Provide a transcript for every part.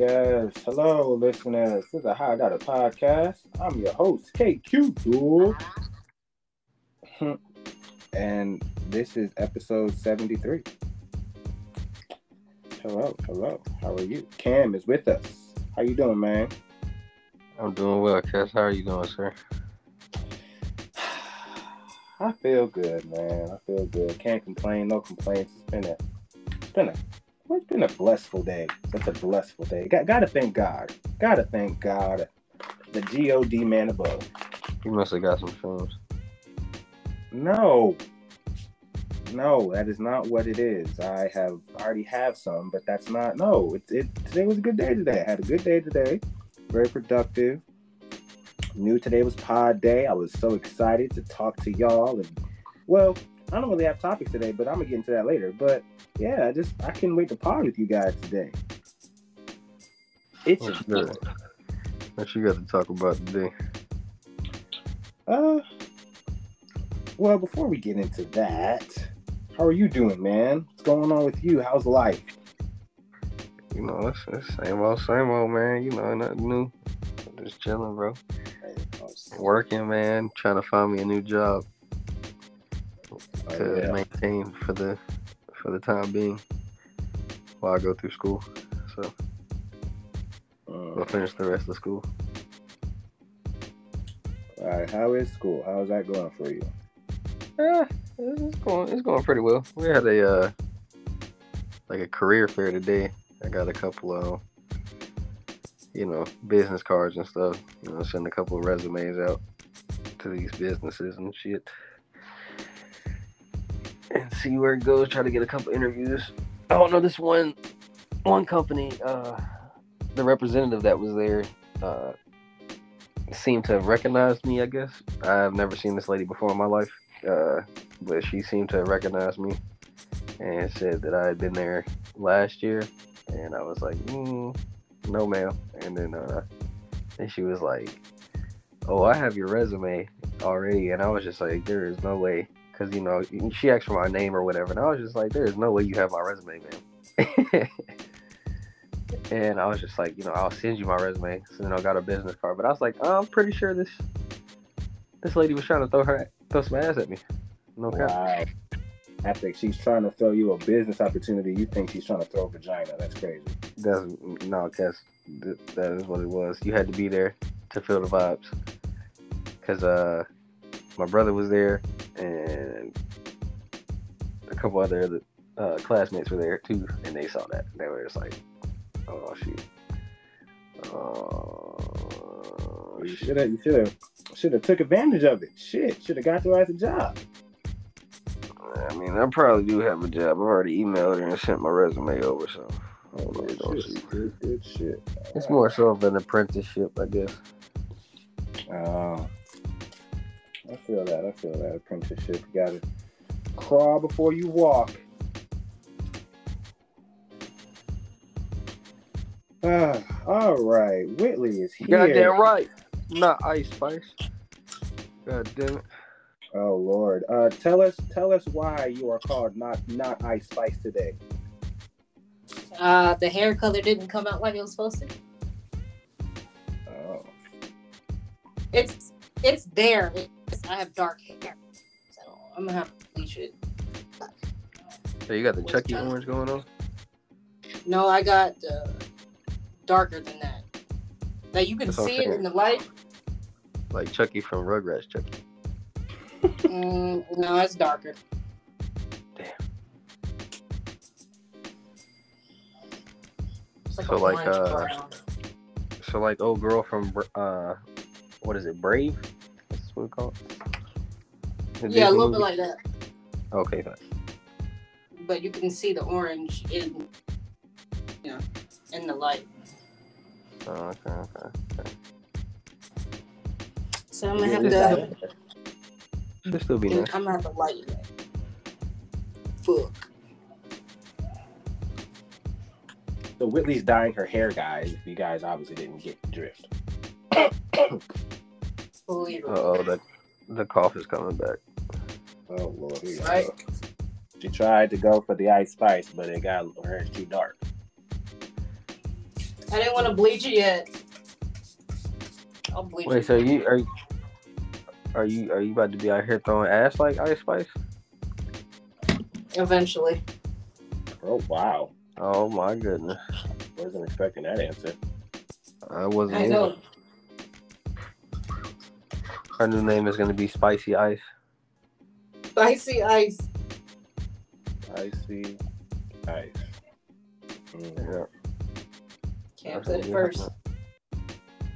Yes, hello, listeners. This is a High Data podcast. I'm your host, KQ Dude. and this is episode 73. Hello, hello. How are you? Cam is with us. How you doing, man? I'm doing well, Cass. How are you doing, sir? I feel good, man. I feel good. Can't complain. No complaints. It's been a, it's been a, it's been a blessful day. It's a blessful day. Got, gotta thank God. Gotta thank God. The God man above. You must have got some films. No, no, that is not what it is. I have I already have some, but that's not. No, it, it today was a good day today. I had a good day today. Very productive. Knew today was pod day. I was so excited to talk to y'all. And well, I don't really have topics today, but I'm gonna get into that later. But yeah, I just I can't wait to pod with you guys today. It's What you got, what you got to talk about today? uh well before we get into that, how are you doing, man? What's going on with you? How's life? You know, it's, it's same old, same old, man. You know, nothing new. Just chilling, bro. Working, man. Trying to find me a new job to Oh, yeah. maintain for the for the time being while I go through school. So Mm. I'll finish the rest of school. All right, how is school? How's that going for you? Yeah, it's going it's going pretty well. We had a uh like a career fair today. I got a couple of you know, business cards and stuff. You know, send a couple of resumes out to these businesses and shit. And see where it goes, try to get a couple interviews. I don't know this one one company, uh the representative that was there, uh seemed to have recognized me, I guess. I've never seen this lady before in my life. Uh but she seemed to recognize me and said that I had been there last year, and I was like, mm, "No, ma'am." And then, uh, and she was like, "Oh, I have your resume already," and I was just like, "There is no way," because you know she asked for my name or whatever, and I was just like, "There is no way you have my resume, man." and I was just like, you know, I'll send you my resume. So then I got a business card, but I was like, I'm pretty sure this this lady was trying to throw her throw some ass at me. No cap. Wow. I think she's trying to throw you a business opportunity. You think she's trying to throw a vagina. That's crazy. That's no, cause th- that is what it was. You had to be there to feel the vibes. Cause uh, my brother was there, and a couple other uh, classmates were there too, and they saw that. They were just like, "Oh shit." Oh, You shit. should have. You should have. Should have took advantage of it. Shit. Should have got your ass a job. I mean, I probably do have a job. I've already emailed her and sent my resume over, so I don't really know. Shit. Good, good shit. It's more so of an apprenticeship, I guess. Oh. I feel that. I feel that apprenticeship. You gotta crawl before you walk. Ah, all right. Whitley is here. Goddamn right. Not Ice Spice. God damn it. Oh Lord. Uh tell us tell us why you are called not not Ice Spice today. Uh, the hair color didn't come out like it was supposed to. Oh. It's it's there. I have dark hair, so I'm gonna have to bleach it. So you got the Chucky orange going on? No, I got uh, darker than that. That you can That's see it in the light. Like Chucky from Rugrats Chucky. Mm, no, it's darker. Damn. It's like So, like, uh. So like old girl from uh what is it, Brave? That's what we call it. The Yeah, a little movie? bit like that. Okay, fine. But you can see the orange in, you know, in the light. Oh, okay, okay. okay. So I'm gonna Yeah, have this- to. Should still be nice. I'm gonna have to light it. Fuck. So Whitley's dyeing her hair, guys. If you guys obviously didn't get the drift. Believe. Uh oh, the the cough is coming back. Oh Lord, here you Right. go. She tried to go for the ice spice, but it got her too dark. I didn't want to bleach it yet. I'll bleach you. Wait, it. so you are you are you are you about to be out here throwing ass like Ice Spice? eventually. Oh wow, Oh my goodness, I wasn't expecting that answer. I wasn't. I either. Know. Her new name is gonna be Spicy Ice. Spicy ice. Icy ice. Mm. Yeah, Cam that's said it first.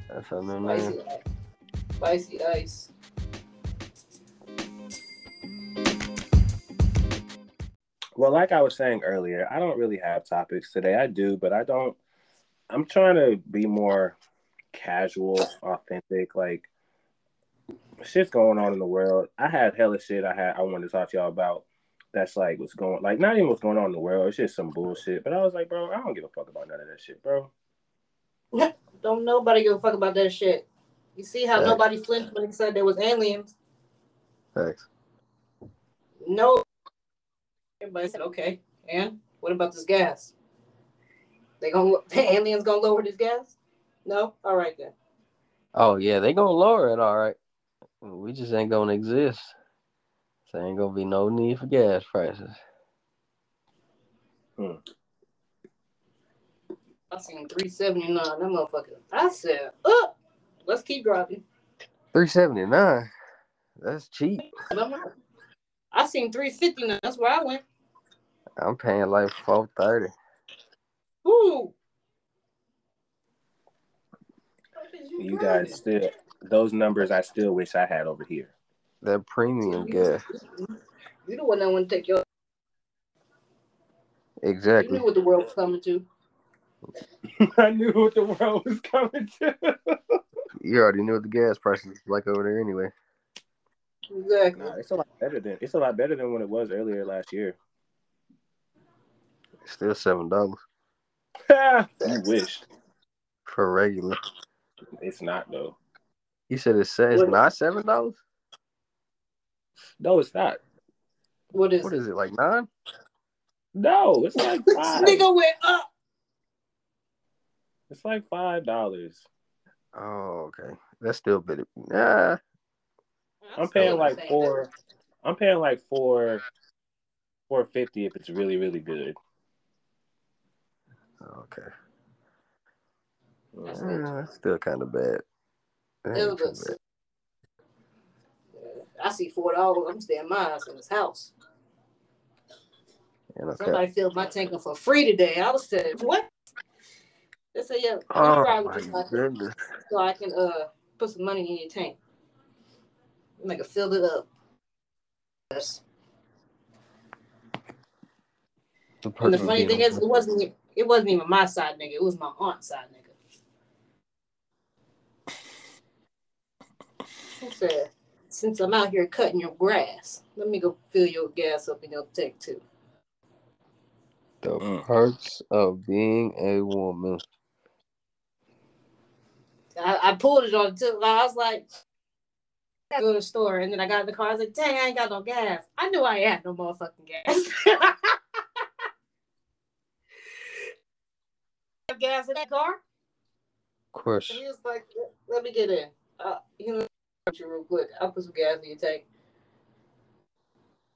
That's her new Spicy name. ice. Spicy ice. Well, like I was saying earlier, I don't really have topics today. I do, but I don't. I'm trying to be more casual, authentic. Like shit's going on in the world. I had hella shit. I had. I wanted to talk to y'all about. That's like what's going. Like not even what's going on in the world. It's just some bullshit. But I was like, bro, I don't give a fuck about none of that shit, bro. Don't nobody give a fuck about that shit. You see how Facts. nobody flinched when he said there was aliens? Thanks. No. Everybody said, okay. And what about this gas? They gonna the aliens gonna lower this gas? No? All right then. Oh yeah, they gonna lower it, all right. We just ain't gonna exist. So ain't gonna be no need for gas prices. Hmm. I seen 379. That motherfucker. I said, up. Let's keep dropping. Three seventy nine. That's cheap. I'm not- I seen 359. That's where I went. I'm paying like four thirty. Ooh. You guys still those numbers. I still wish I had over here. That premium gas. You the one that want to take your. You Exactly. knew what the world was coming to. I knew what the world was coming to. You already knew what the gas prices was like over there anyway. Exactly. Nah, it's a lot better than it's a lot better than when it was earlier last year. It's still seven dollars you wished. for regular. It's not though. You said it's se- it's What- not seven dollars? No, it's not. What is What it? is it, like nine? No, it's like five. nigga went up. It's like five dollars. Oh, okay. That's still a better. Nah. I'm still paying like saying four. I'm paying like four, four fifty if it's really really good. Okay. That's Yeah, that's still kind of bad. That It ain't too was- I see four dollars. I'm staying my in his house. And okay. Somebody filled my tank up for free today. I was saying, what? They said, yeah, Oh my so I can uh put some money in your tank. Nigga filled it up. Yes. The, And the funny thing is, it wasn't it wasn't even my side nigga. It was my aunt's side nigga. He said, "Since I'm out here cutting your grass, let me go fill your gas up in your tank too." the Mm. perks of being a woman. I, I pulled it on too. I was like, I go to the store, and then I got in the car. I was like, "Dang, I ain't got no gas." I knew I ain't had no motherfucking gas. Have gas in that car? Of course. And he was like, "Let me get in." Uh, you know, you real quick. I'll put some gas in your tank.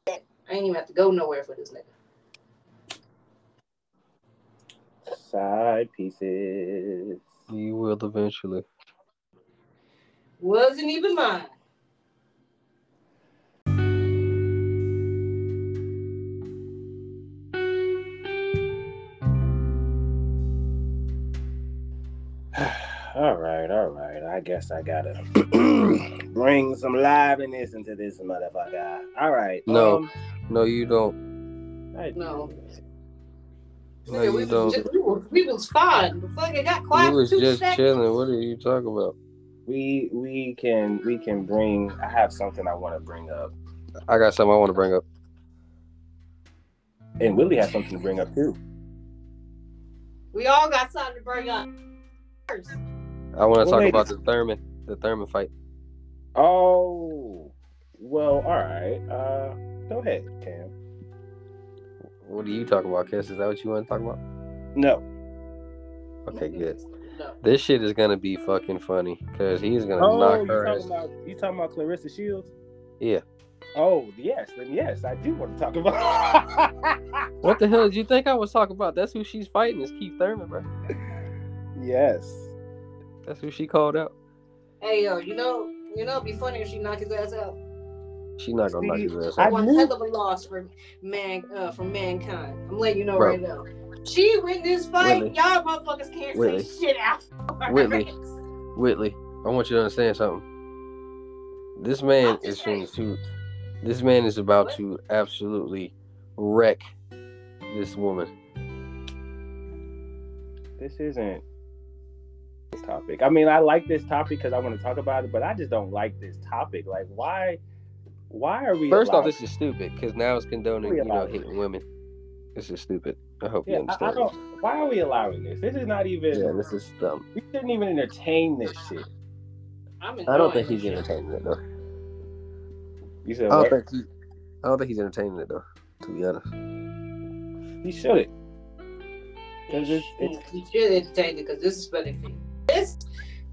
I ain't even have to go nowhere for this nigga. Side pieces. You will eventually. Wasn't even mine. All right, all right. I guess I gotta bring some liveliness into this motherfucker. All right. No. um, No, you don't. I- No. No, you we, don't. Just, we, was, we was fine. The fuck, it got quiet You was two just seconds. chilling. What are you talking about? We we can we can bring. I have something I want to bring up, I got something I want to bring up. and Willie has something to bring up too. We all got something to bring up. First. I want to talk about the Thurman, the Thurman fight. Oh, well, all right. Uh, go ahead, Cam. What are you talking about, Cass? Is that what you want to talk about? No, Okay, good. No. This shit is gonna be fucking funny because he's gonna Oh, knock you her talking ass. about you talking about Claressa Shields? Yeah. Oh yes, then yes, I do want to talk about. What the hell did you think I was talking about? That's who she's fighting. Is Keith Thurman, bro. yes. That's who she called out. Hey yo, you know, you know, it'd be funny if she knocked his ass out. She not gonna knock See, his ass I out. One knew- hell of a loss for man, uh, for mankind. I'm letting you know Bro. right now. She win this fight, Whitley. y'all motherfuckers can't Whitley. say shit out. Whitley. Whitley, I want you to understand something. This man is just going saying. to. This man is about What? to absolutely wreck this woman. This isn't this topic. I mean, I like this topic because I want to talk about it, but I just don't like this topic. Like, why? Why are we? First off, this is stupid because now it's condoning, you know, allow it. hitting women. This is stupid. I hope you yeah, I, understand. I don't. Why are we allowing this? This is not even. yeah, this is dumb. We shouldn't even entertain this shit. I'm I don't think he's this shit. entertaining it though. You said I don't what? think he. I don't think he's entertaining it though. To be honest. He shouldn't. Because it's, it's You should entertain it because this is funny. This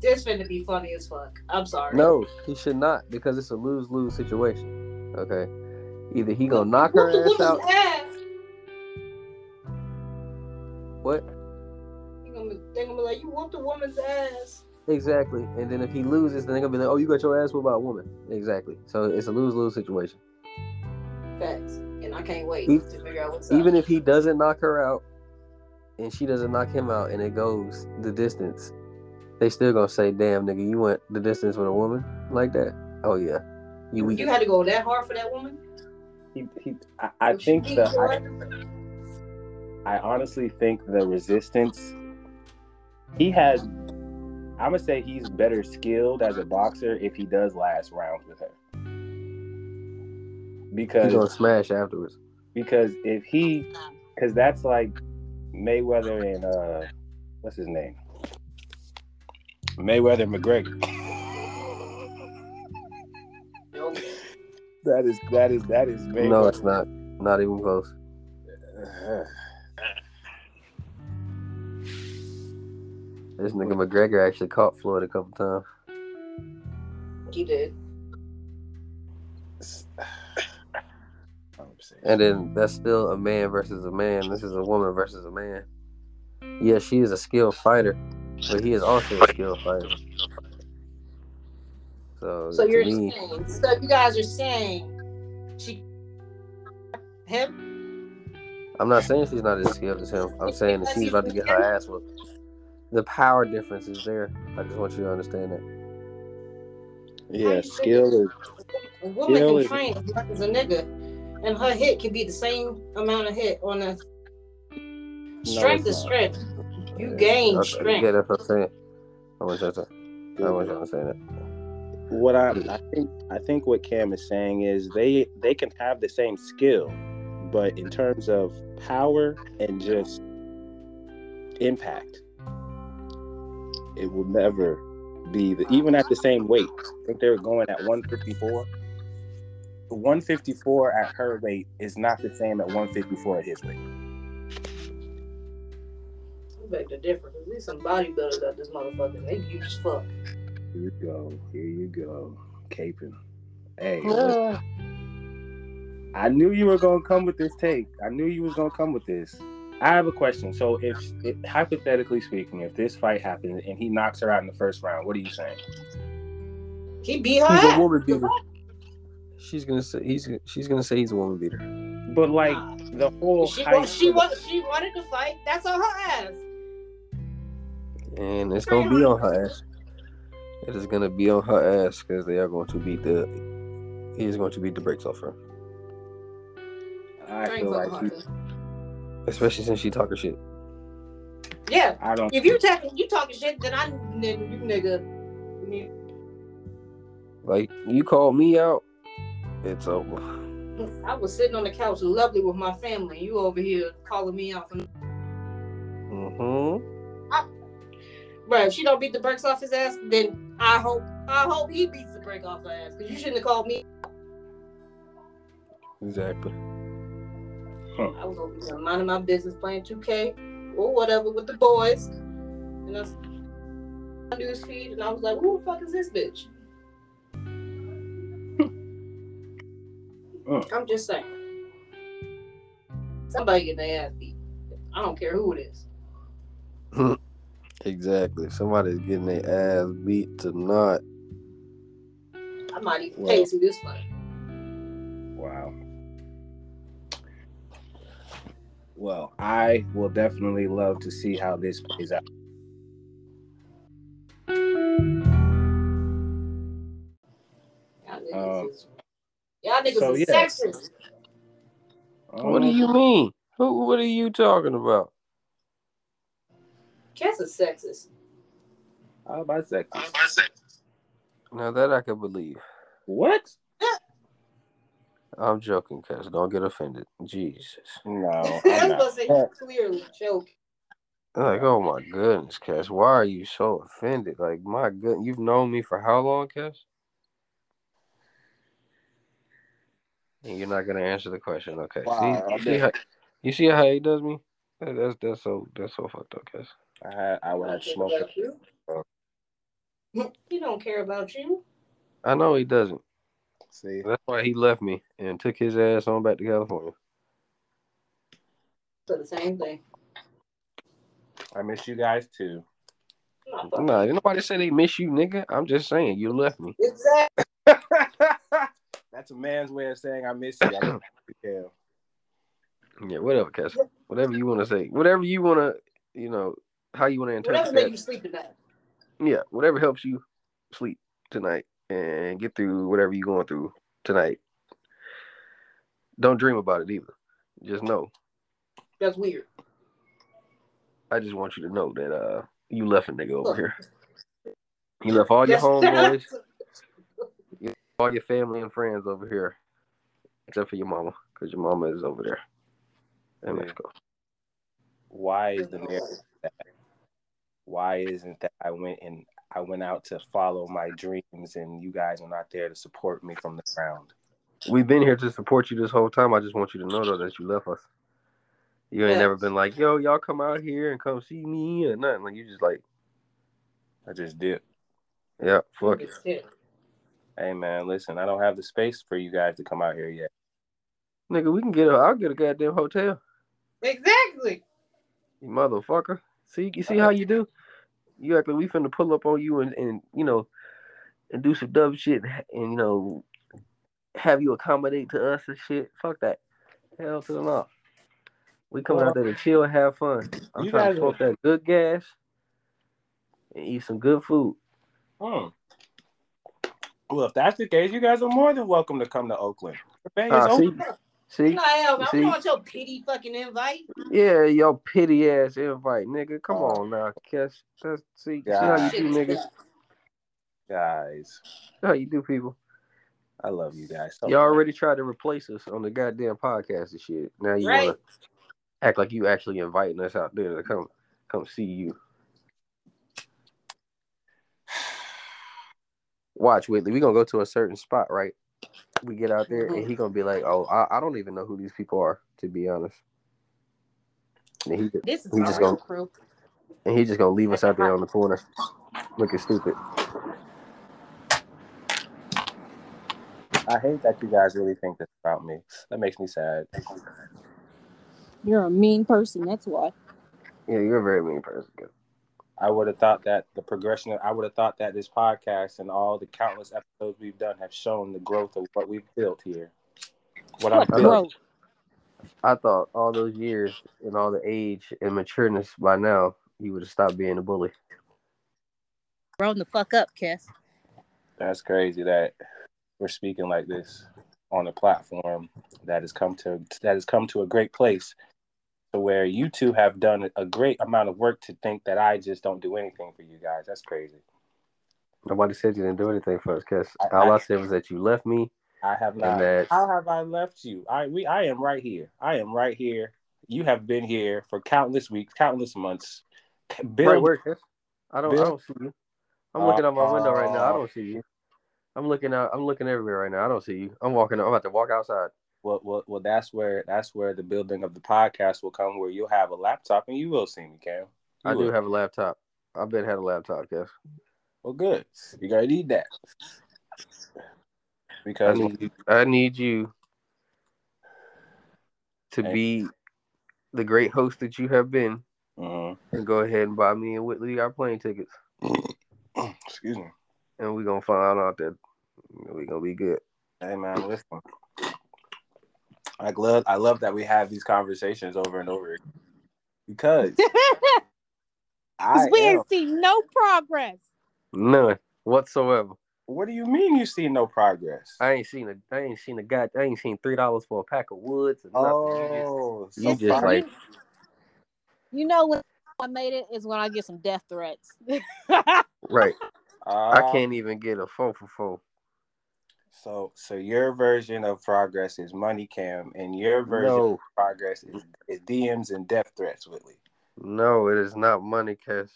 this finna be funny as fuck. I'm sorry. No, he should not because it's a lose lose situation. Okay, either he gonna knock her ass out. ass. What gonna be, they gonna be like, you whooped the woman's ass. exactly? And then if he loses, then they're gonna be like, "Oh, you got your ass whooped by a woman." Exactly. So it's a lose lose situation. Facts. And I can't wait E- to figure out what's up. Even if he doesn't knock her out, and she doesn't knock him out, and it goes the distance, they still gonna say, "Damn, nigga, you went the distance with a woman like that." Oh yeah, you weak. you had to go that hard for that woman. he, he, I, I think beat that I, I honestly think the resistance he has I'm gonna say he's better skilled as a boxer if he does last rounds with her. Because He's Because gonna smash afterwards. because if he because that's like Mayweather and uh what's his name? Mayweather McGregor. That is that is that is Mayweather. No, it's not. Not even close. This nigga McGregor actually caught Floyd a couple times. He did. And then that's still a man versus a man. This is a woman versus a man. Yeah, she is a skilled fighter, but he is also a skilled fighter. So, So you're me, saying, so you guys are saying she him? I'm not saying she's not as skilled as him. I'm saying that she's about to get her ass whooped. The power difference is there. I just want you to understand that. Yeah, skill is A woman Skill can train as as a nigga, and her hit can be the same amount of hit on a strength it's is strength. You gain Okay, strength. Yeah, that's what I'm saying. I want you to, I want you to understand that. what I, I think I think what Cam is saying is they they can have the same skill, but in terms of power and just impact, it will never be the even at the same weight. I think they were going at 154. 154 at her weight is not the same at 154 at his weight. I beg to differ. 'cause There's some bodybuilders out this motherfucker. They huge as fuck. Here you go. Here you go. Caping. Hey, Yeah. I knew you were gonna come with this take. I knew you was gonna come with this. I have a question. So, if, if hypothetically speaking, if this fight happens and he knocks her out in the first round, what are you saying? He beat her He's a ass. woman beater. She's gonna say he's she's gonna say he's a woman beater. But like the whole She hype she of- wa- she wanted to fight. That's on her ass. And it's gonna be on her ass. It is gonna be on her ass because they are going to beat the he is going to beat the brakes off her. I I feel like he. Especially since she talking shit. Yeah, I don't. if you talking you talking shit, then I then you nigga. Like you called me out, it's over. I was sitting on the couch, lovely with my family. You over here calling me out for. Mm-hmm. Bro, if she don't beat the brakes off his ass, then I hope I hope he beats the brake off her ass. Cause you shouldn't have called me. Exactly. I was over here minding my business, playing 2K or whatever with the boys. And I, news feed, and I was like, "Who the fuck is this bitch?" Mm. I'm just saying. Somebody get their ass beat. I don't care who it is. Exactly. Somebody's getting their ass beat tonight. I might even Well- pay some this money. Wow. Well, I will definitely love to see how this plays out. Y'all niggas Um, is, y'all niggas so, is yes. sexist. What do you mean? Who? What are you talking about? Cass is sexist. How about sex? Now that I can believe. What? I'm joking, cuz. Don't get offended. Jesus. No, I was I'm gonna not. say you clearly joke. Like, oh my goodness, Cass. Why are you so offended? Like, my good, you've known me for how long, Cass? And you're not gonna answer the question, okay? Wow, see, you see how you see how he does me? That's that's so that's so fucked up, Cass. I had, I would I have don't care smoked. about you. He don't care about you. I know he doesn't. See, That's why he left me and took his ass on back to California. For the same thing. I miss you guys too. I'm not Nah, nobody said they miss you, nigga. I'm just saying you left me. Exactly. That's a man's way of saying I miss you. I miss you, Kel. Yeah, whatever, Cass. Whatever you want to say. Whatever you want to, you know, how you want to interpret Whatever make that. you sleep at night. yeah, whatever helps you sleep tonight and get through whatever you're going through tonight. Don't dream about it either. Just know. That's weird. I just want you to know that uh you left a nigga over here. You left all your Yes. homeboys, all your family and friends over here, except for your mama, because your mama is over there in Yeah. Mexico. Why is the narrative that? Why isn't that I went and I went out to follow my dreams and you guys are not there to support me from the ground? We've been here to support you this whole time. I just want you to know though that you left us. You ain't Yeah. never been like, yo, y'all come out here and come see me or nothing. Like you just like, I just did. yeah, fuck it. Shit. Hey man, listen, I don't have the space for you guys to come out here yet. Nigga, we can get a I'll get a goddamn hotel. Exactly. You motherfucker. See you see how you do? You act like we finna pull up on you and, and you know and do some dumb shit and you know have you accommodate to us and shit. Fuck that. Hell to the law. We coming out there to chill and have fun. I'm trying to smoke that good gas and eat some good food. Hmm. Well, if that's the case, you guys are more than welcome to come to Oakland. The Bay is see, open. See, Nah, hell, I See? don't want your pity fucking invite. yeah, your pity ass invite, nigga. Come Oh. on now, Kes. That's, see, see how you do, nigga. See Guys, how you do, people. I love you guys. so You much. already tried to replace us on the goddamn podcast and shit. Now you uh, Right. wanna act like you actually inviting us out there to come come see you. Watch Whitley. We gonna go to a certain spot, right? We get out there and mm-hmm. he gonna be like, "Oh, I, I don't even know who these people are, to be honest." And he This is We our just gonna- crew. and he just gonna leave us out there on the corner, looking stupid. I hate that you guys really think this about me. That makes me sad. You're a mean person, that's why. Yeah, you're a very mean person. I would have thought that the progression. Of, I would have thought that this podcast and all the countless episodes we've done have shown the growth of what we've built here. What I'm What I thought all those years and all the age and matureness by now, you would have stopped being a bully. Grown the fuck up, Cass. That's crazy that we're speaking like this on a platform that has come to that has come to a great place to where you two have done a great amount of work to think that I just don't do anything for you guys. That's crazy. Nobody said you didn't do anything for us, Cass. I- All I, I- said was that you left me. I have not. that- How have I left you? I we I am right here. I am right here. You have been here for countless weeks, countless months. Bill, Right where, Cass? I don't. I don't see you. I'm looking out my window right now. I Uh, don't see you. I'm looking out. I'm looking everywhere right now. I don't see you. I'm walking. I'm about to walk outside. Well, well, well, that's where that's where the building of the podcast will come, where you'll have a laptop and you will see me, Cam. You I do will. have a laptop. I've been had a laptop, Cass. Well, good. You're gonna need that I because need you, I need you to Hey. be the great host that you have been, Mhm. and go ahead and buy me and Whitley our plane tickets, excuse me. and we're gonna find out that we're gonna be good. Hey man, listen. I love I love that we have these conversations over and over again. because I we am, ain't seen no progress. None whatsoever. what do you mean you see no progress? I ain't seen a I ain't seen a guy I ain't seen three dollars for a pack of woods or nothing. oh, You so just- you just like- You know when I made it is when I get some death threats. right. I Ah, can't even get a four for four. So so your version of progress is money cam, and your version No, of progress is, is DMs and death threats, Whitley. no, it is not money cash.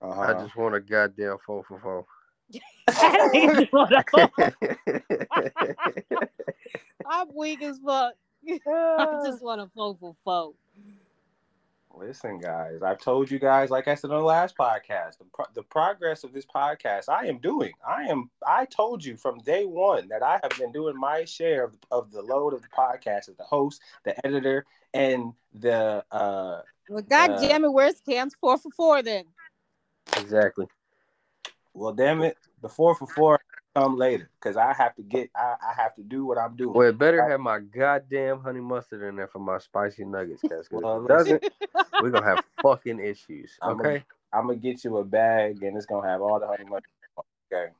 Uh-huh. I just want a goddamn four for four. I'm weak as fuck. I just want a four for four. Listen, guys, I've told you guys, like I said on the last podcast, the, pro- the progress of this podcast, I am doing. I am. I told you from day one that I have been doing my share of, of the load of the podcast as the host, the editor, and the. uh Well, God Uh, damn it, where's Cam's four for four then? exactly. Well, damn it, the four for four come later because I have to get. I, I have to do what I'm doing. Well, it better have my goddamn honey mustard in there for my spicy nuggets, cuz Well, it doesn't, we're gonna have fucking issues. I'm Okay. I'm gonna get you a bag, and it's gonna have all the honey mustard. Okay.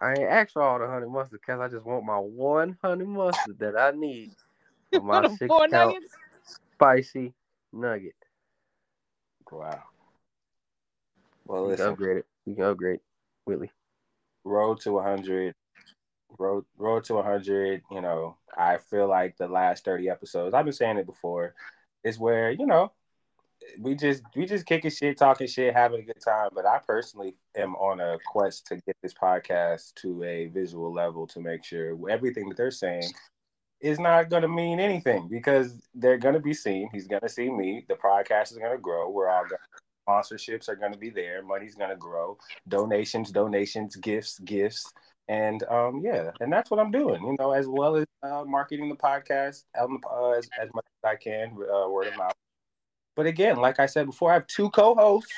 I ain't asked for all the honey mustard because I just want my one honey mustard that I need for my The six count nuggets? spicy nugget. Wow. Well, You can listen. upgrade it. You can upgrade, Whitley. Road to 100 road road to 100 you know i feel like the last 30 episodes i've been saying it before is where you know we just we just kicking shit talking shit having a good time. But i personally am on a quest to get this podcast to a visual level to make sure everything that they're saying is not going to mean anything because they're going to be seen. He's going to see me. The podcast is going to grow. We're all going sponsorships are going to be there money's going to grow donations, donations, gifts, gifts, and um, yeah, and that's what I'm doing. You know, as well as uh, marketing the podcast um, uh, as, as much as I can, uh, word of mouth. But again, like I said before, I have two co-hosts.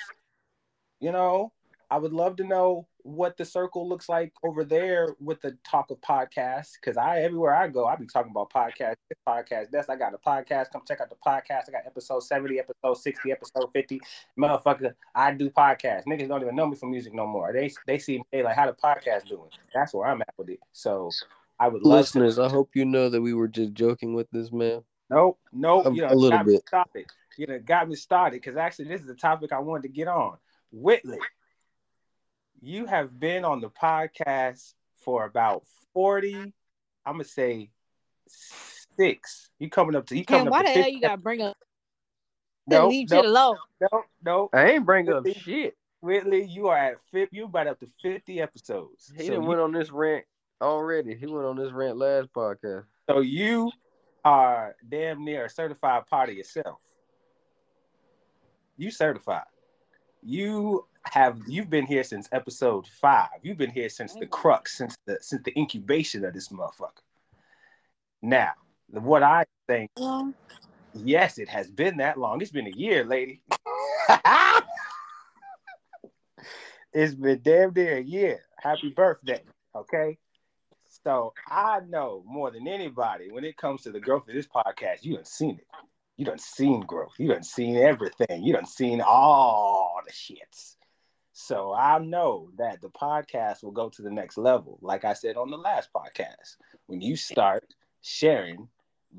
You know, I would love to know what the circle looks like over there with the talk of podcasts. Because I, everywhere I go, I be talking about podcasts, this podcast, this. I got a podcast. Come check out the podcast. I got episode 70, episode 60, episode 50 motherfucker, I do podcasts. Niggas don't even know me for music no more. They they see me they like how the podcast doing. That's where I'm at with it. So I would love Listeners, to. I hope you know that we were just joking with this man. Nope, nope. A- you know, a little bit. started. You know, got me started because actually this is the topic I wanted to get on. Whitley, you have been on the podcast for about forty. I'm gonna say six. You coming up to you coming Cam, up why to the hell you gotta bring up No, leave no, shit alone? no, no. I ain't bring up Whitley. shit. Whitley, you are at fifty. You about up to fifty episodes. He so, done you, went on this rant already. He went on this rant last podcast. so you are damn near a certified part of yourself. You certified. You have you've been here since episode five. You've been here since the mm-hmm. crux, since the since the incubation of this motherfucker. Now, what I think, yes, it has been that long. It's been a year, lady. it's been damn near a year. Happy birthday. Okay. So I know more than anybody when it comes to the growth of this podcast, you done seen it. You done seen growth. You done seen everything. You done seen all the shits. So I know that the podcast will go to the next level. Like I said on the last podcast, when you start sharing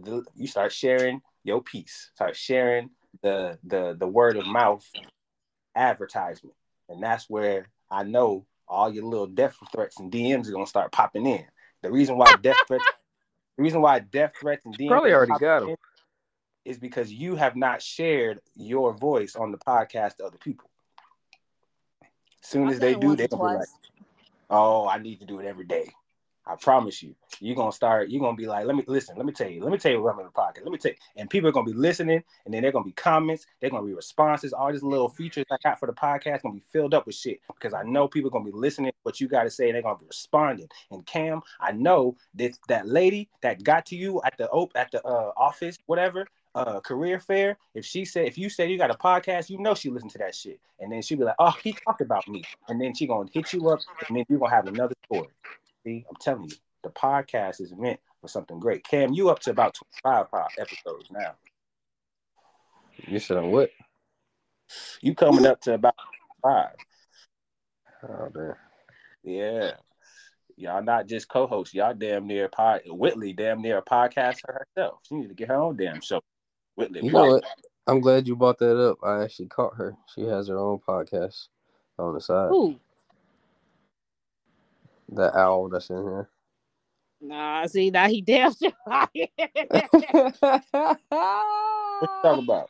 the you start sharing your piece, start sharing the the the word of mouth advertisement. And that's where I know all your little death threats and DMs are gonna start popping in. The reason why death threats the reason why death threats and DMs Probably already got them is because you have not shared your voice on the podcast to other people. Soon I've as they do, they're gonna be like. Oh, I need to do it every day. I promise you, you're gonna start. You're gonna be like, let me listen. Let me tell you. Let me tell you what I'm in the pocket. Let me tell you. And people are gonna be listening, and then they're gonna be comments. They're gonna be responses. All these little features I got for the podcast gonna be filled up with shit because I know people are gonna be listening what you got to say. They're gonna be responding. And Cam, I know that that lady that got to you at the op at the uh, office, whatever. Uh, career fair. If she said, if you said you got a podcast, you know she listened to that shit, and then she'll be like, "Oh, he talked about me," and then she gonna hit you up, and then you gonna have another story. See, I'm telling you, the podcast is meant for something great. Cam, you up to about 25 episodes now. You said on what? You coming up to about five. Oh man. Yeah. Y'all not just co-hosts. Y'all damn near pod Whitley damn near a podcaster herself. She need to get her own damn show. Whitley. You know what? I'm glad you brought that up. I actually caught her. She has her own podcast on the side. Who? The owl that's in here. Nah, see now he damn sure. What you talking about?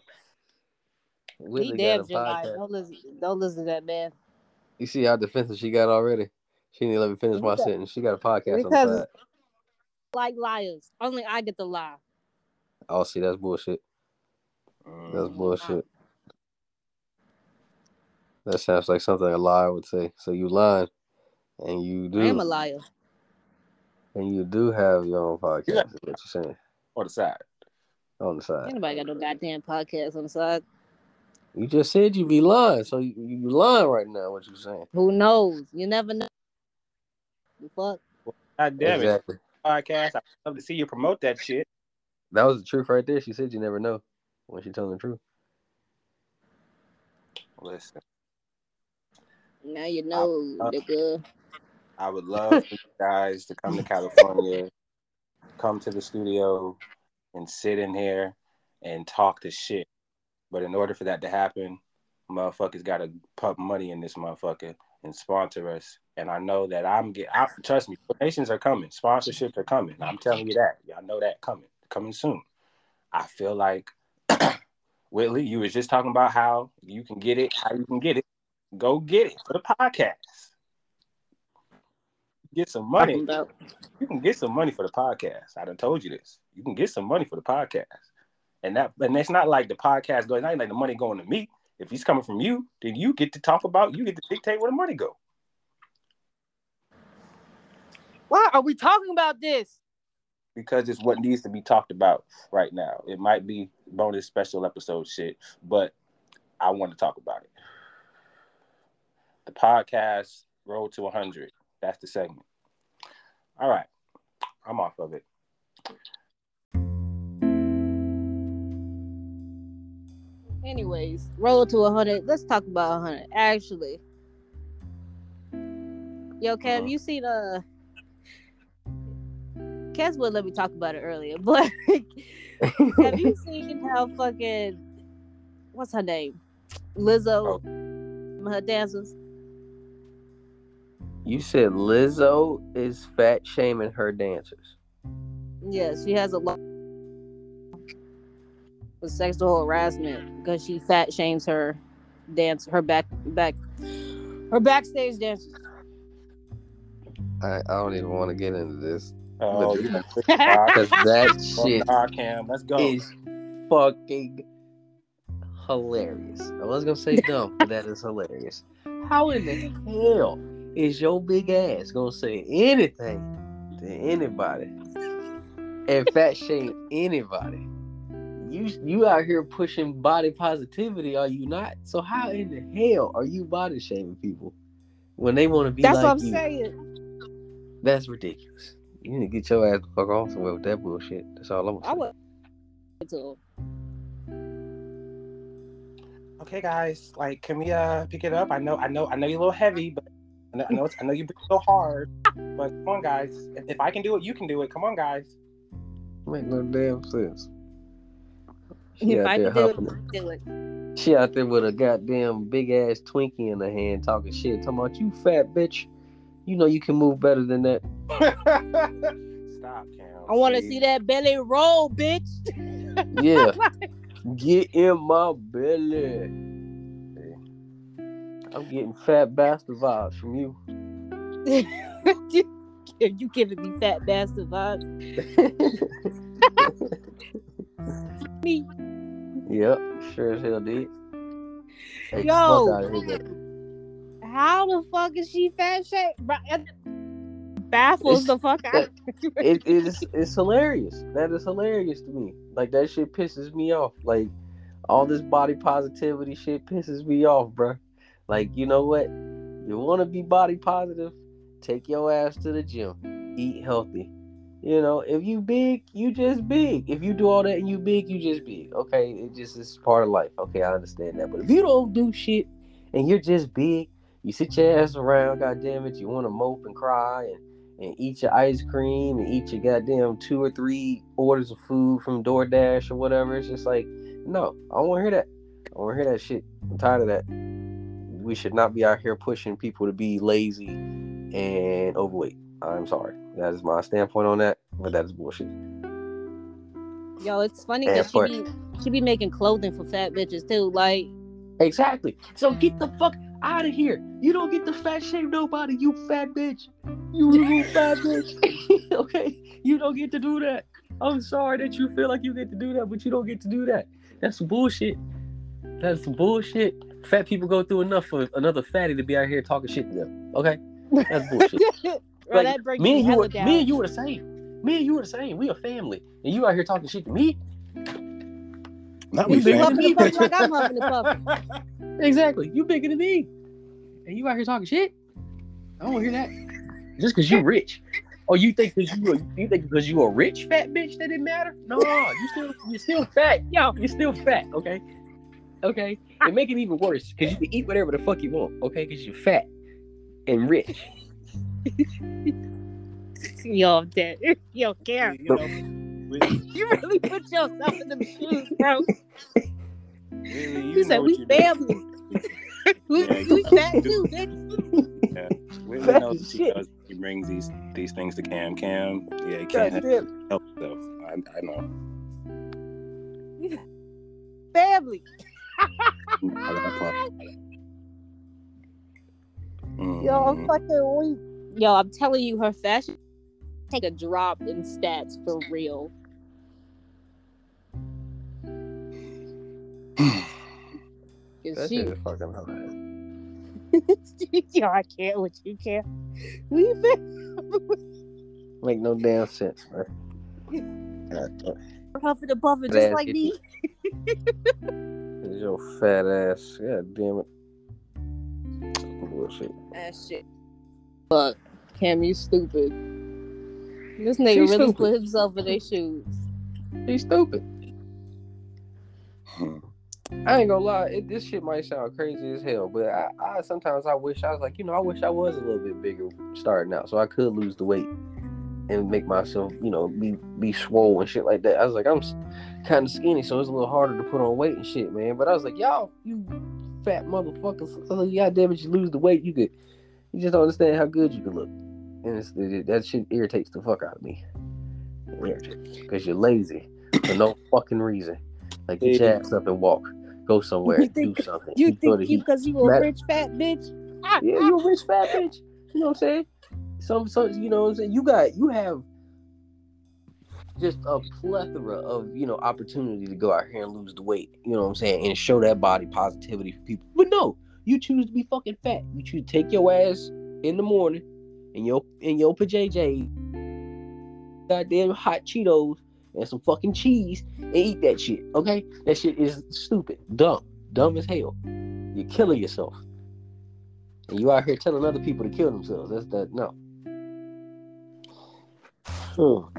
he Whitley damn got sure. Don't listen. Don't listen to that man. You see how defensive she got already? She didn't let me finish my sentence. She got a podcast on the because- side. Like liars. Only I get to lie. Oh, see, that's bullshit. That's Mm, bullshit. That sounds like something a liar would say. So you lying, and you do, I am a liar. and you do have your own podcast. Yeah. Is what you're saying on the side. on the side. Anybody got no goddamn podcast on the side? You just said you be lying, so you, you lying right now. What you saying? Who knows? You never know. The fuck? God damn it. Podcast. I'd love to see you promote that shit. That was the truth right there. She said you never know when she telling the truth. Listen, Now you know, uh, nigga. I would love for you guys to come to California, come to the studio, and sit in here and talk the shit. But in order for that to happen, motherfuckers got to pump money in this motherfucker and sponsor us. And I know that I'm get. I, trust me, donations are coming, sponsorships are coming. I'm telling you that. Y'all know that coming, coming soon. I feel like Whitley, you was just talking about how you can get it, how you can get it. Go get it for the podcast. Get some money about- you can get some money for the podcast. I done told you this. You can get some money for the podcast. And that and it's not like the podcast going, not like the money going to me. If he's coming from you, then you get to talk about, you get to dictate where the money go. Why are we talking about this? Because it's what needs to be talked about right now. It might be bonus special episode shit, but I want to talk about it. The podcast Road to 100. That's the segment. All right. I'm off of it. Anyways, roll to 100. Let's talk about 100. Actually, yo, Kev, Uh-huh. you seen uh, Kes would let me talk about it earlier, but have you seen how fucking what's her name, Lizzo, oh. her dancers? You said Lizzo is fat shaming her dancers. Yeah, she has a lot of sexual harassment because she fat shames her dance, her back, back, her backstage dancers. I, I don't even want to get into this Oh, But- you done took the bar. because that shit nah, Cam, let's go. is fucking hilarious. I was gonna say dumb, but that is hilarious. How in the hell is your big ass gonna say anything to anybody and fat shame anybody? You you out here pushing body positivity, are you not? So how in the hell are you body shaming people when they want to be That's like what I'm you? saying. That's ridiculous. You need to get your ass the fuck off somewhere with that bullshit. That's all I'm I saying. would. To Okay, guys, like, can we uh pick it up? I know, I know, I know you're a little heavy, but I know, I know, it's, I know you breathe so hard. But come on, guys. If, if I can do it, you can do it. Come on, guys. Make no damn sense. She if out I there do it, huffing do it. She out there with a goddamn big ass Twinkie in her hand talking shit, talking about you fat bitch. You know you can move better than that. Stop, Cam. I want to see that belly roll, bitch. Yeah. Get in my belly. I'm getting fat bastard vibes from you. Are you giving me fat bastard vibes. Me, yep, sure as hell did. Hey, Yo. How the fuck is she fat shape? Baffles It's- the fuck out. it, it is it's hilarious. That is hilarious to me. Like that shit pisses me off. Like all this body positivity shit pisses me off, bruh. Like you know what? You want to be body positive? Take your ass to the gym. Eat healthy. You know, if you big, you just big. If you do all that and you big, you just big. Okay, it just is part of life. Okay, I understand that. But if you don't do shit and you're just big, you sit your ass around. God damn it, you want to mope and cry and and eat your ice cream and eat your goddamn two or three orders of food from DoorDash or whatever. It's just like, no, I don't want to hear that. I want to hear that shit. I'm tired of that. We should not be out here pushing people to be lazy and overweight. I'm sorry. That is my standpoint on that, but that is bullshit. Yo, it's funny she for- be she be making clothing for fat bitches too. Like, Exactly. So get the fuck out of here. You don't get to fat shame nobody, you fat bitch. You little fat bitch. okay? You don't get to do that. I'm sorry that you feel like you get to do that, but you don't get to do that. That's bullshit. That's bullshit. Fat people go through enough for another fatty to be out here talking shit to them. Okay? That's bullshit. bro, Like, that me me and you were, down. me and you were the same. Me and you were the same. We a family. And you out here talking shit to me? Not You we big fam. Huffing and puffing like I'm huffing and puffing. Exactly. You bigger than me. And you out here talking shit? I don't want to hear that. Just because you rich. Oh, you think because you a, you think because you a rich fat bitch that it matter? No, you still you still fat. Yo, you're still fat. Okay, okay. And make it even worse because you can eat whatever the fuck you want. Okay, because you're fat and rich. Yo, I'm dead. Yo, care. You know, we, You really put yourself in the shoes, bro. really, you You said we what you're family. doing. We, Yeah, we you- fat too, bitch. Yeah. We, we Fat know that he, shit. does, he brings these these things to Cam. Cam, yeah, he can't damn. help himself. I, I know. Family. I got a problem. Yo, I'm Mm. fucking weak. Yo, I'm telling you, her fashion take a drop in stats for real. Cause That she, is fucking hilarious. yo, I can't with you, can't. We been Make no damn sense, man. Huffing and puffing just like me. Your fat ass. God damn it. Bullshit. That shit. Fuck, Cam, you stupid. This nigga She's really stupid. put himself in their shoes. He's stupid. Hmm. I ain't gonna lie, it, this shit might sound crazy as hell, but I, I sometimes I wish I was like, you know, I wish I was a little bit bigger starting out, so I could lose the weight and make myself, you know, be be swole and shit like that. I was like, I'm kind of skinny, so it's a little harder to put on weight and shit, man. But I was like, y'all, you fat motherfuckers, I like, God damn it, you lose the weight, you could, you just don't understand how good you could look, and it's, it, that shit irritates the fuck out of me. Because you're lazy for no fucking reason. Like get your ass up and walk, go somewhere, You think- do something. You Eat for the think you because you a rich fat bitch? Yeah, you a rich fat bitch. You know what I'm saying? Some, some, you know what I'm saying. You got, you have just a plethora of, you know, opportunity to go out here and lose the weight. You know what I'm saying, and show that body positivity for people. But no, you choose to be fucking fat. You choose to take your ass in the morning in your in your pajayjay, goddamn hot Cheetos and some fucking cheese and eat that shit. Okay, that shit is stupid, dumb, dumb as hell. You're killing yourself. And you out here telling other people to kill themselves. That's that no.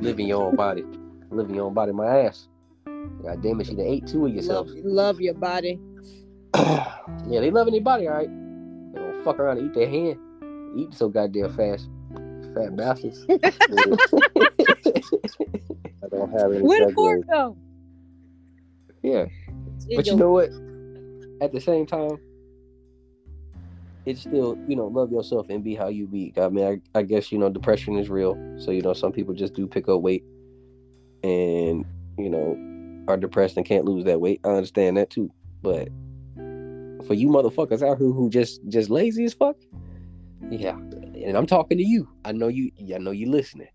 Live in your own body. Live in your own body, my ass. God damn it, you done ate two of yourself. Love, love your body. yeah, they love anybody, all right. They don't fuck around and eat their hand. Eat so goddamn fast. Fat bastards. I don't have any. Where the segues. fork go? yeah. In But you your- know what? At the same time, it's still, you know, love yourself and be how you be. I mean, I, I guess, you know, depression is real. So, you know, some people just do pick up weight and, you know, are depressed and can't lose that weight. I understand that too. But for you motherfuckers out here who just just lazy as fuck, yeah, and I'm talking to you. I know you. I know you listening.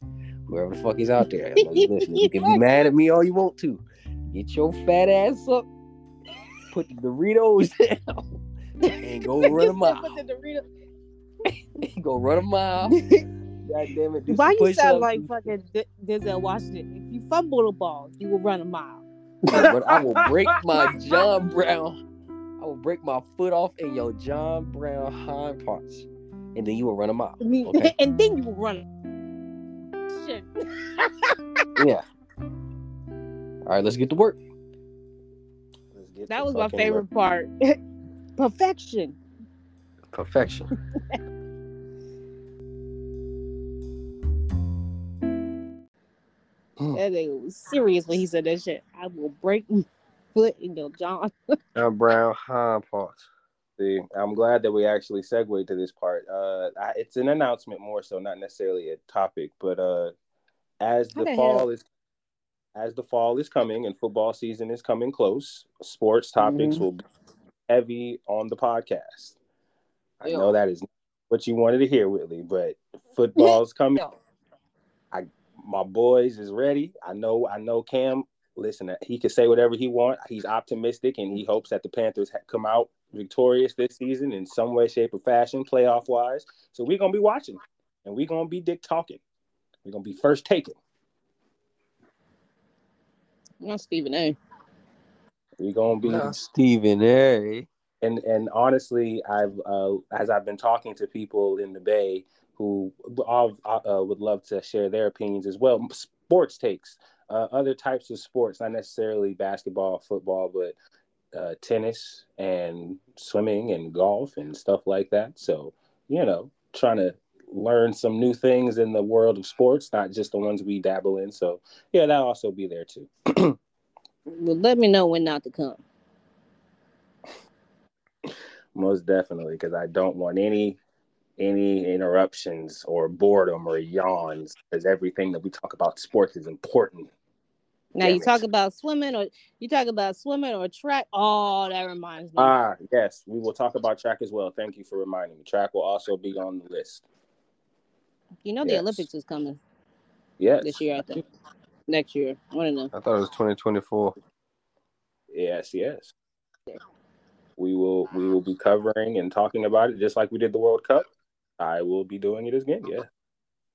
Whoever the fuck is out there, know you can be mad at me all you want to. Get your fat ass up. Put the Doritos down and go run a mile. Put the Dorito- go run a mile. God damn it. Why you sound like fucking D- Denzel Washington? If you fumble the ball, you will run a mile. but I will break my John Brown. I will break my foot off in your John Brown hind parts, and then you will run a mile. Okay. and then you will run. Shit. Yeah. All right, let's get to work. Let's get That to was my favorite work. part. Perfection. Perfection. Hmm. That nigga was serious when he said that shit. I will break my foot in your John. John Brown hind parts. I'm glad that we actually segued to this part. Uh, I, it's an announcement more so, not necessarily a topic. But uh, as the the fall is, as the fall is coming and football season is coming close, sports topics Mhm. will be heavy on the podcast. I Yeah. know that is not what you wanted to hear, Whitley, but football's coming. Yeah. I, my boys is ready. I know. I know. Cam, listen, he can say whatever he want. He's optimistic, and he hopes that the Panthers ha- come out victorious this season in some way, shape, or fashion, playoff wise. So we're gonna be watching, and we're gonna be dick talking. We're gonna be first taken. Not Stephen A. We're gonna be. Stephen A. and and honestly, I've uh, as I've been talking to people in the Bay who all uh, would love to share their opinions as well. Sports takes, uh, other types of sports, not necessarily basketball, football, but uh, tennis and swimming and golf and stuff like that. So you know, trying to learn some new things in the world of sports, not just the ones we dabble in. So yeah, that'll also be there too. Well, let me know when not to come. Most definitely, because I don't want any any interruptions or boredom or yawns. Because everything that we talk about sports is important. Now Damn you talk about swimming or you talk about swimming or track. Oh, that reminds me. Ah, yes, we will talk about track as well. Thank you for reminding me. Track will also be on the list. you know the yes. Olympics is coming Yes, this year, I think. Next year. I don't know. I thought it was 2024. yes, yes. We will we will be covering and talking about it just like we did the World Cup. I will be doing it again. Yeah,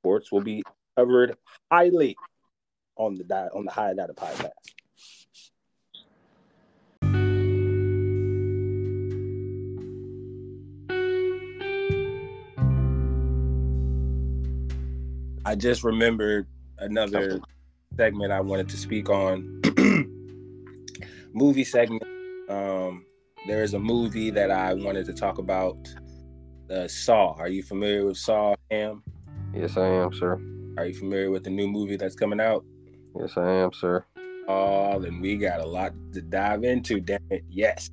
sports will be covered highly on the di- on the High Data podcast. I just remembered another segment I wanted to speak on. movie segment. Um, there is a movie that I wanted to talk about. Uh, Saw. Are you familiar with Saw? Am? Yes, I am, sir. Are you familiar with the new movie that's coming out? Yes, I am, sir. Oh, then we got a lot to dive into. Damn it, yes.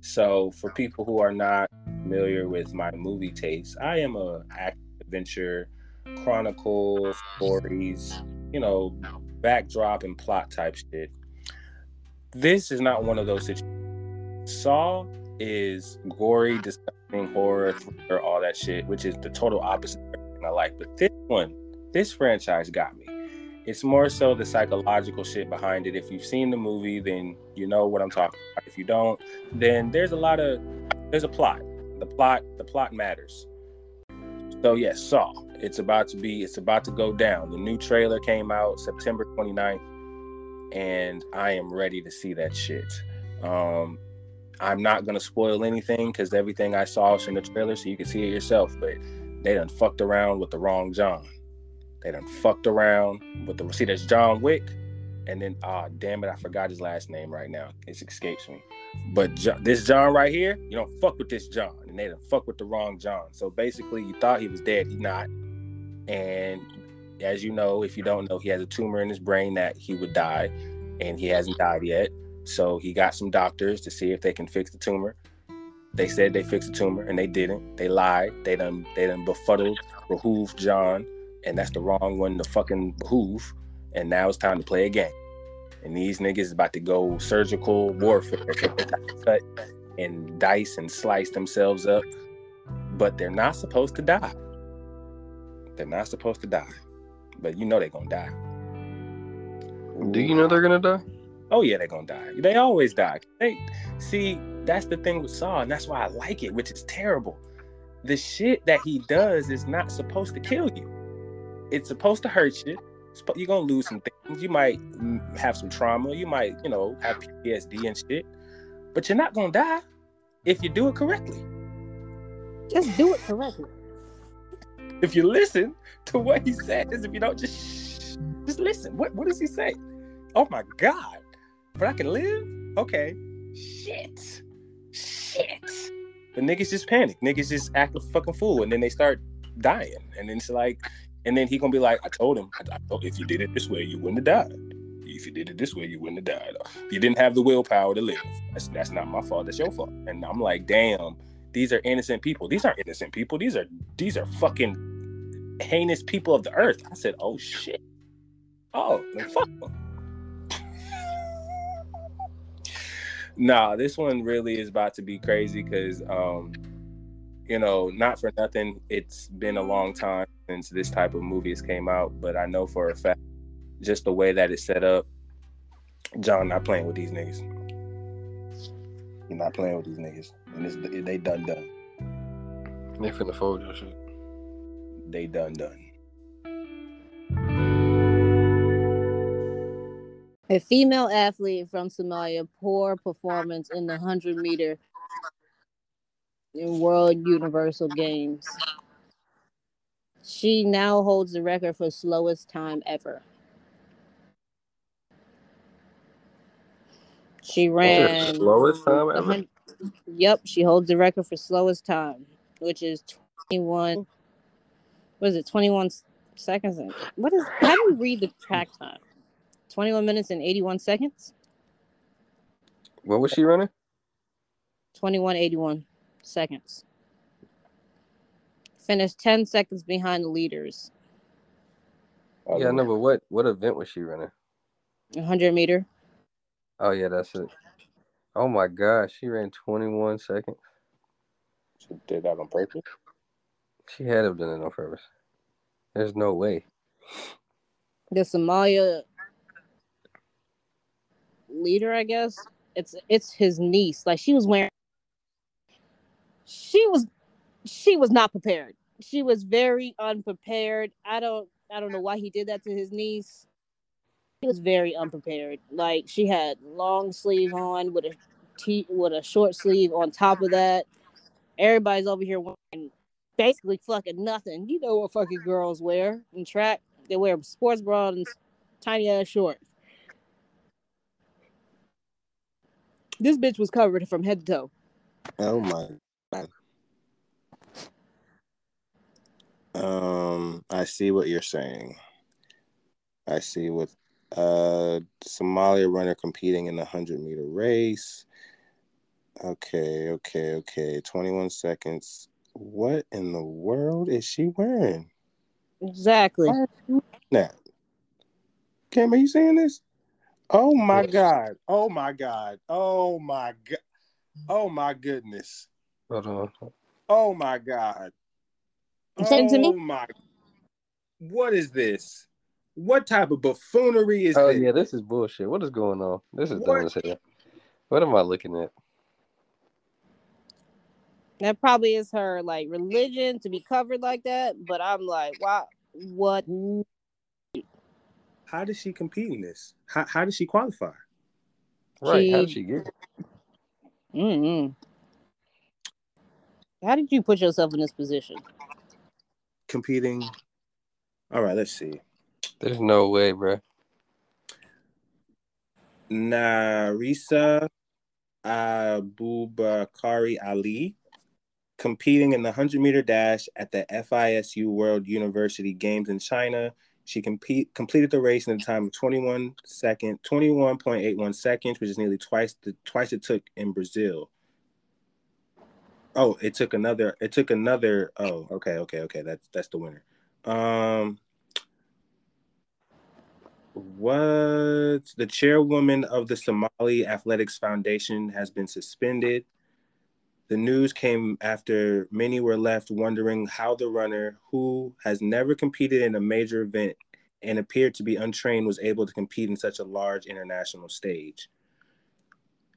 So, for people who are not familiar with my movie taste, I am a action adventure, chronicle stories, you know, backdrop and plot type shit. This is not one of those situations. Saw is gory, disgusting, horror, thriller, all that shit, which is the total opposite of everything I like. But this one, this franchise got me. It's more so the psychological shit behind it. If you've seen the movie, then you know what I'm talking about. If you don't, then there's a lot of there's a plot. The plot, the plot matters. So yes, Saw. It's about to be, it's about to go down. The new trailer came out September 29th, and I am ready to see that shit. Um, I'm not gonna spoil anything because everything I saw was in the trailer, so you can see it yourself. But they done fucked around with the wrong John. They done fucked around with the see there's John Wick, and then ah damn it, I forgot his last name right now. It escapes me. But this John right here, you don't fuck with this John, and they done fuck with the wrong John. So basically, you thought he was dead, he's not. And as you know, if you don't know, he has a tumor in his brain that he would die, and he hasn't died yet. So he got some doctors to see if they can fix the tumor. They said they fixed the tumor, and they didn't. They lied. They done they done befuddled, behooved John, and that's the wrong one to fucking behoove. And now it's time to play a game. And these niggas is about to go surgical warfare. They got to cut and dice and slice themselves up, but they're not supposed to die. They're not supposed to die, but you know they're gonna die. Do you know they're gonna die? Oh yeah, they're gonna die. They always die. They see that's the thing with Saw, and that's why I like it, which is terrible. The shit that he does is not supposed to kill you. It's supposed to hurt you. You're gonna lose some things. You might have some trauma. You might, you know, have PTSD and shit. But you're not gonna die if you do it correctly. Just do it correctly. If you listen to what he says, if you don't just shh, just listen. What what does he say? Oh my god. But I can live? Okay. Shit. Shit. The niggas just panic. Niggas just act a fucking fool and then they start dying. And then it's like, and then he gonna be like, I told him, I, I told, if you did it this way, you wouldn't have died. If you did it this way, you wouldn't have died. If you didn't have the willpower to live, that's that's not my fault. That's your fault. And I'm like, damn, these are innocent people. These aren't innocent people. These are these are fucking heinous people of the earth. I said, oh shit. Oh, fuck nah, this one really is about to be crazy because um, you know, not for nothing, it's been a long time since this type of movies came out, but I know for a fact, just the way that it's set up, John not playing with these niggas. You're not playing with these niggas, and it's they done done. They finna fold your shit. They done done. A female athlete from Somalia poor performance in the 100 meter in World Universal Games. She now holds the record for slowest time ever. She ran. Slowest time ever. Yep, she holds the record for slowest time, which is 21. What is it? twenty-one seconds. And, what is? How do you read the track time? 21 minutes and 81 seconds. What was she running? 21 81 seconds. Finished 10 seconds behind the leaders. Oh, yeah, no, but what what event was she running? 100 meter. Oh yeah, that's it. Oh my gosh, she ran 21 seconds. She did that on purpose. She had to have done it on purpose. There's no way. The Somalia leader, I guess. It's it's his niece. Like she was wearing she was she was not prepared. She was very unprepared. I don't I don't know why he did that to his niece. She was very unprepared. Like she had long sleeve on with a t with a short sleeve on top of that. Everybody's over here wearing basically fucking nothing. You know what fucking girls wear in track? They wear sports bra and tiny ass shorts. This bitch was covered from head to toe. Oh my god. Um, I see what you're saying. I see what uh Somalia runner competing in the hundred meter race. Okay, okay, okay. Twenty one seconds. What in the world is she wearing? Exactly. Now, Cam, are you seeing this? Oh my god! Oh my god! Oh my god! Oh my goodness! Hold on. Oh my god! You sent to me? Oh my! What is this? What type of buffoonery is this? Oh this? yeah, this is bullshit. What is going on? This is What? dumb as hell. What am I looking at? That probably is her like religion to be covered like that. But I'm like, wow, what? How does she compete in this? How, how did she qualify? Right? How did She- she get? it? Mm-mm. How did you put yourself in this position? Competing. All right, let's see. There's no way, bro. Narisa Abubakari Ali competing in the 100 meter dash at the FISU World University Games in China. She compete, completed the race in a time of 21 second, 21.81 seconds, which is nearly twice the twice it took in Brazil. Oh, it took another. It took another. Oh, okay, okay, okay. That's that's the winner. Um, what the chairwoman of the Somali Athletics Foundation has been suspended. The news came after many were left wondering how the runner, who has never competed in a major event and appeared to be untrained, was able to compete in such a large international stage.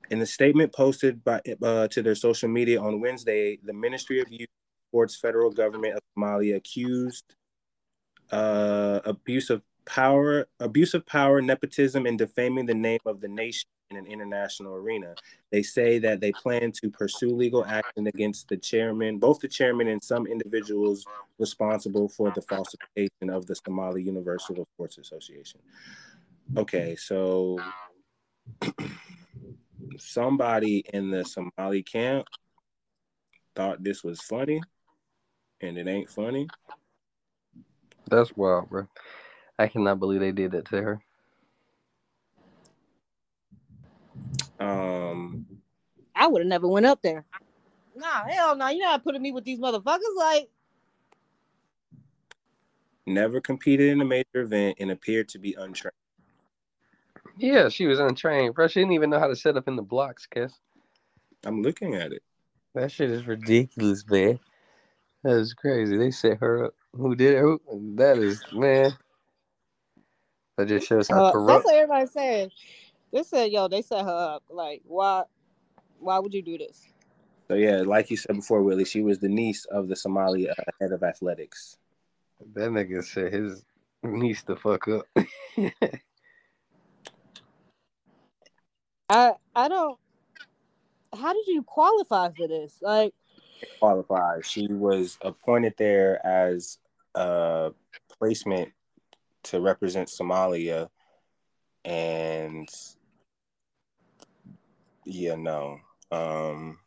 In the statement posted by uh, to their social media on Wednesday, the Ministry of Youth Sports federal government of Somalia accused uh, abuse of power, abuse of power, nepotism, and defaming the name of the nation in an international arena. They say that they plan to pursue legal action against the chairman, both the chairman and some individuals responsible for the falsification of the Somali Universal Sports Association. Okay, so somebody in the Somali camp thought this was funny, and it ain't funny. That's wild, bro. I cannot believe they did that to her. Um, I would have never went up there. Nah, hell no. You're not putting me with these motherfuckers. Like, never competed in a major event and appeared to be untrained. Yeah, she was untrained, bro. She didn't even know how to set up in the blocks, Kes. I'm looking at it. That shit is ridiculous, man. That is crazy. They set her up. Who did it? Who? That is, man. That just shows how uh, corrupt. that's what everybody's saying. They said, yo, they set her up. Like, why? Why would you do this? So yeah, like you said before, Willie, she was the niece of the Somali uh, head of athletics. That nigga said his niece the fuck up. I I don't. How did you qualify for this? Like, Qualified. She was appointed there as a placement to represent Somalia, and yeah, no, um,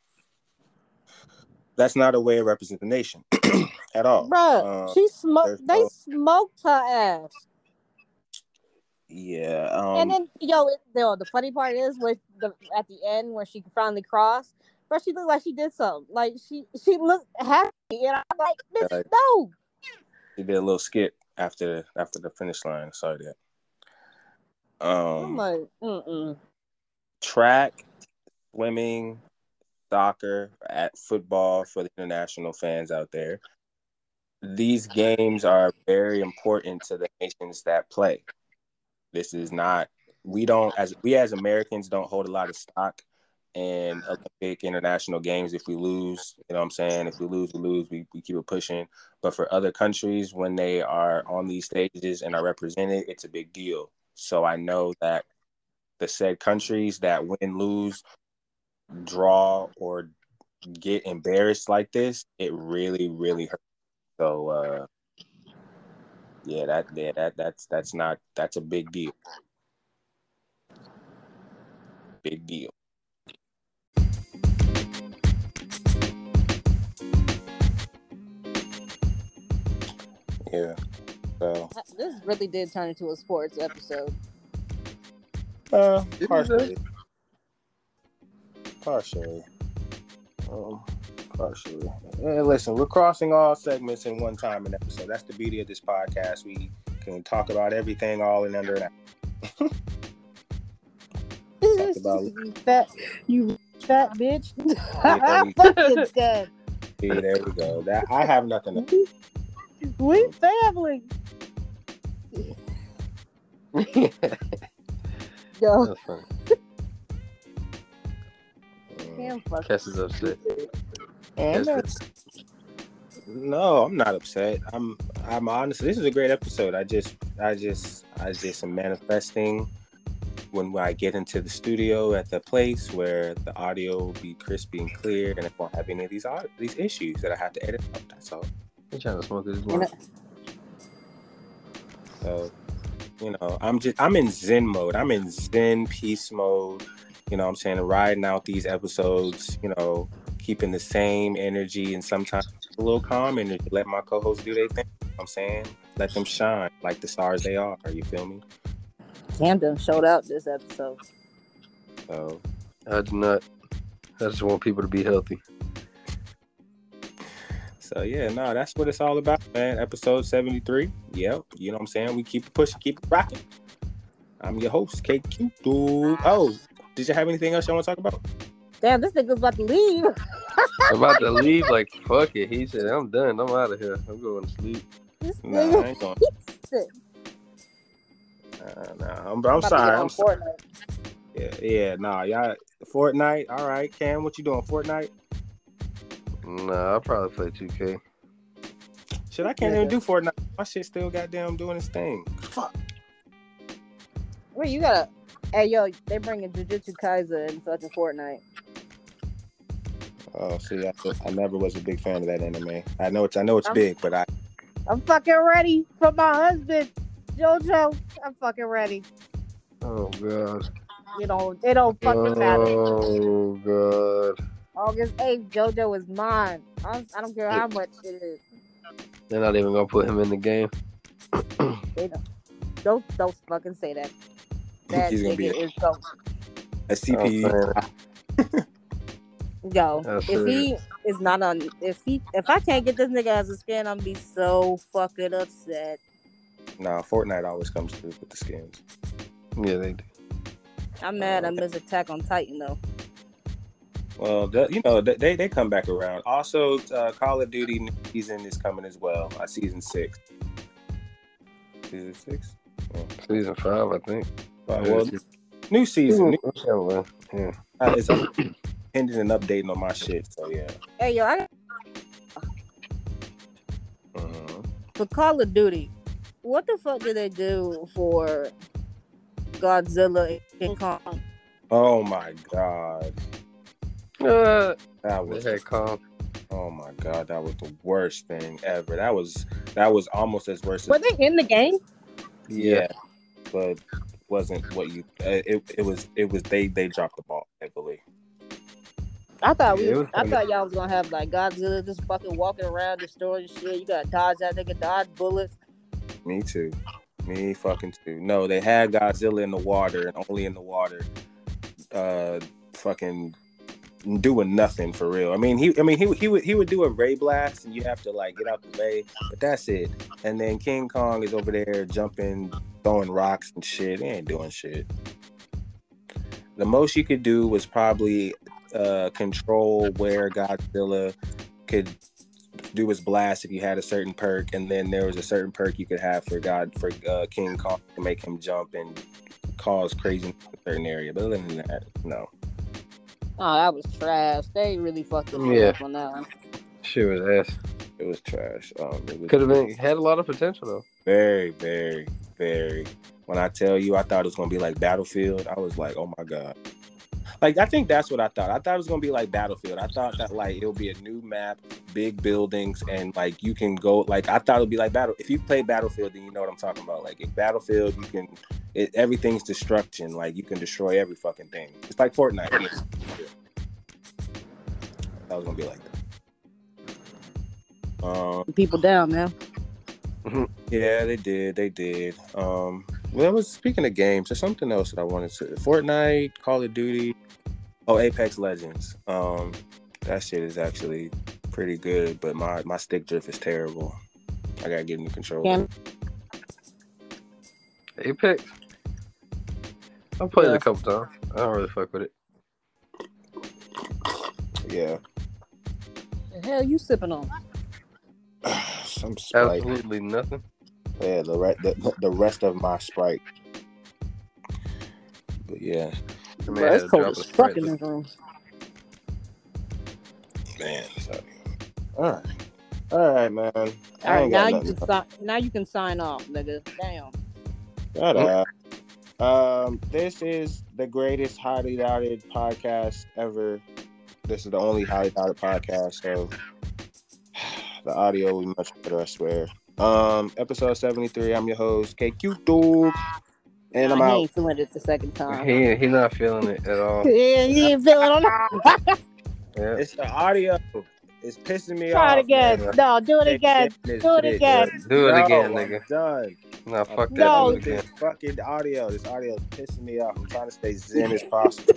that's not a way to represent the nation at all. bruh, Uh, she smoked. They no- smoked her ass. Yeah, um, and then, yo, it, yo, the funny part is with the at the end when she finally crossed, but she looked like she did something. Like she she looked happy, and I'm like, bitch, no. she did a little skip after after the finish line. Sorry that. I'm Um, like, mm-mm. track, swimming, soccer, at football for the international fans out there. These games are very important to the nations that play. This is not we don't as we as Americans don't hold a lot of stock in Olympic international games if we lose, you know what I'm saying? If we lose, we lose, we, we keep it pushing. But for other countries, when they are on these stages and are represented, it's a big deal. So I know that the said countries that win, lose, draw, or get embarrassed like this, it really, really hurts. So uh yeah, that yeah, that that's that's not that's a big deal. Big deal. Yeah. So This really did turn into a sports episode. uh partially. Partially. Um partially. And listen, we're crossing all segments in one time in episode. That's the beauty of this podcast. We can talk about everything all in under an hour. Talk about- you fat, you fat bitch. Yeah, you- Fucking dead. See, there we go. That I have nothing to We family. Yo, That's funny. damn fuck. Kes is upset. I'm Kes not- is- No, I'm not upset. I'm I'm honestly this is a great episode. I just I just I just am manifesting when I get into the studio at the place where the audio will be crispy and clear and it won't have any of these au- these issues that I have to edit out. That's all. He trying to smoke his And blunt. So, you know, I'm just I'm in Zen mode. I'm in Zen peace mode. You know what I'm saying? Riding out these episodes, you know, keeping the same energy and sometimes a little calm energy. Let my co-hosts do their thing. You know I'm saying? Let them shine like the stars they are. Are you feel me? Camden showed out this episode. So I do not. I just want people to be healthy. so yeah, no, that's what it's all about, man. Episode 73. Yep. You know what I'm saying? We keep pushing, keep it rocking. I'm your host, KQ. Dude. Oh, did you have anything else you want to talk about? Damn, this nigga's about to leave. I'm about to leave. Like fuck it. He said, "I'm done. I'm out of here. I'm going to sleep." This Nah, nigga I ain't going. sick. Nah, nah, I'm, I'm About to sorry. I'm sorry. Yeah, yeah, nah, y'all. Fortnite. All right, Cam, what you doing? Fortnite? Nah, I'll probably play 2K. Shit, I can't even do Fortnite. My shit still goddamn doing its thing. Fuck. Wait, you gotta. Hey, yo, they bringing Jujutsu Kaisen in fucking Fortnite. Oh, see, I, I never was a big fan of that anime. I know it's I know it's I'm- big, but I I'm fucking ready for my husband, Gojo. I'm fucking ready. Oh god. You know, it don't fucking matter. Oh god. August 8th, Gojo is mine. I don't, I don't care how much it is. They're not even gonna put him in the game. They don't, don't, don't fucking say that. That He's gonna be a- is so. a CPU. Oh, Yo, That's if he is not on, if he, if I can't get this nigga as a skin, I'm gonna be so fucking upset. Nah, Fortnite always comes through with the skins. yeah, they do. I'm mad I missed Attack on Titan though. Well, the, you know th- they they come back around. Also, uh, Call of Duty season is coming as well. Uh, season six. Season six. Season five, I think. Uh, well, new season. New, Whichever. Yeah. uh, it's ending and updating on my shit. So yeah. Hey yo, I Mhm. for Call of Duty, what the fuck did they do for Godzilla and King Kong? Oh my god, Uh, that was had Kong. oh my god, that was the worst thing ever. That was that was almost as worse Were as they in the game? yeah, but wasn't what you. Uh, it it was it was they they dropped the ball heavily. I thought we, Yeah, I thought y'all was gonna have like Godzilla just fucking walking around destroying shit. You gotta dodge that nigga, dodge bullets. Me too. Me fucking too. No, they had Godzilla in the water and only in the water. Uh, fucking doing nothing for real. I mean, he. I mean, he he would he would do a ray blast and you have to like get out the way, but that's it. And then King Kong is over there jumping, throwing rocks and shit. He ain't doing shit. The most you could do was probably uh, control where Godzilla could do his blast if you had a certain perk, and then there was a certain perk you could have for God for uh, King Kong to make him jump and cause crazy in a certain area. But other than that, no. Oh, that was trash. They really fucked us Yeah. up on that one. Shit was ass. It was trash. Um, it was Could have been had a lot of potential though. very, very, very. When I tell you, I thought it was gonna be like Battlefield. I was like, oh my god. Like I think that's what I thought. I thought it was gonna be like Battlefield. I thought that like it'll be a new map, big buildings, and like you can go. Like I thought it'd be like Battle. If you play Battlefield, then you know what I'm talking about. Like in Battlefield, you can. It, everything's destruction. Like you can destroy every fucking thing. It's like Fortnite. That was gonna be like that. Um. People down, man. Yeah, they did. They did. Um, well, it was speaking of games. There's something else that I wanted to. Fortnite, Call of Duty, oh, Apex Legends. Um, that shit is actually pretty good, but my my stick drift is terrible. I gotta get into control. Cam, Apex. I played it a couple times. I don't really fuck with it. Yeah, the hell you sipping on? some Sprite. Absolutely nothing. Yeah, the, re- the the rest of my Sprite. But yeah, I mean, Bro, it's cold as fuck in this room. man. So, all right, all right, man. All I right, ain't now you can sign. Now you can sign off, nigga. Damn. Shut up. Um, this is the greatest highly doubted podcast ever. This is the only highly doubted podcast, so the audio will be much better, I swear. Um, episode 73. I'm your host, KQ Dog. And I'm Nah, he out. ain't feeling it the second time. He he not feeling it at all. yeah, he ain't feeling it. Yeah. It's the audio. It's pissing me Try off. Try it again. man. No, do it again. This Do it again. Do it No, again, I'm nigga. Done. No, fuck that. No. Do it again. This fucking audio. This audio is pissing me off. I'm trying to stay zen as possible.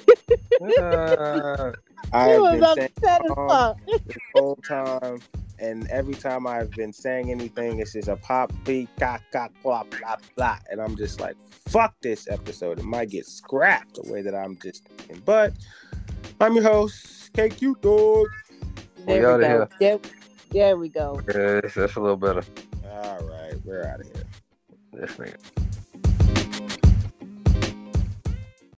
Ah, I've was been saying upset as fuck. this whole time, and every time I've been saying anything, it's just a pop, beat, cock, cock, blah, blah, blah, and I'm just like, fuck this episode. It might get scrapped the way that I'm just thinking. But I'm your host, KQ Dog. We There we, outta go. here. There, there we go. Yes, that's a little better. All right, we're out of here. This nigga.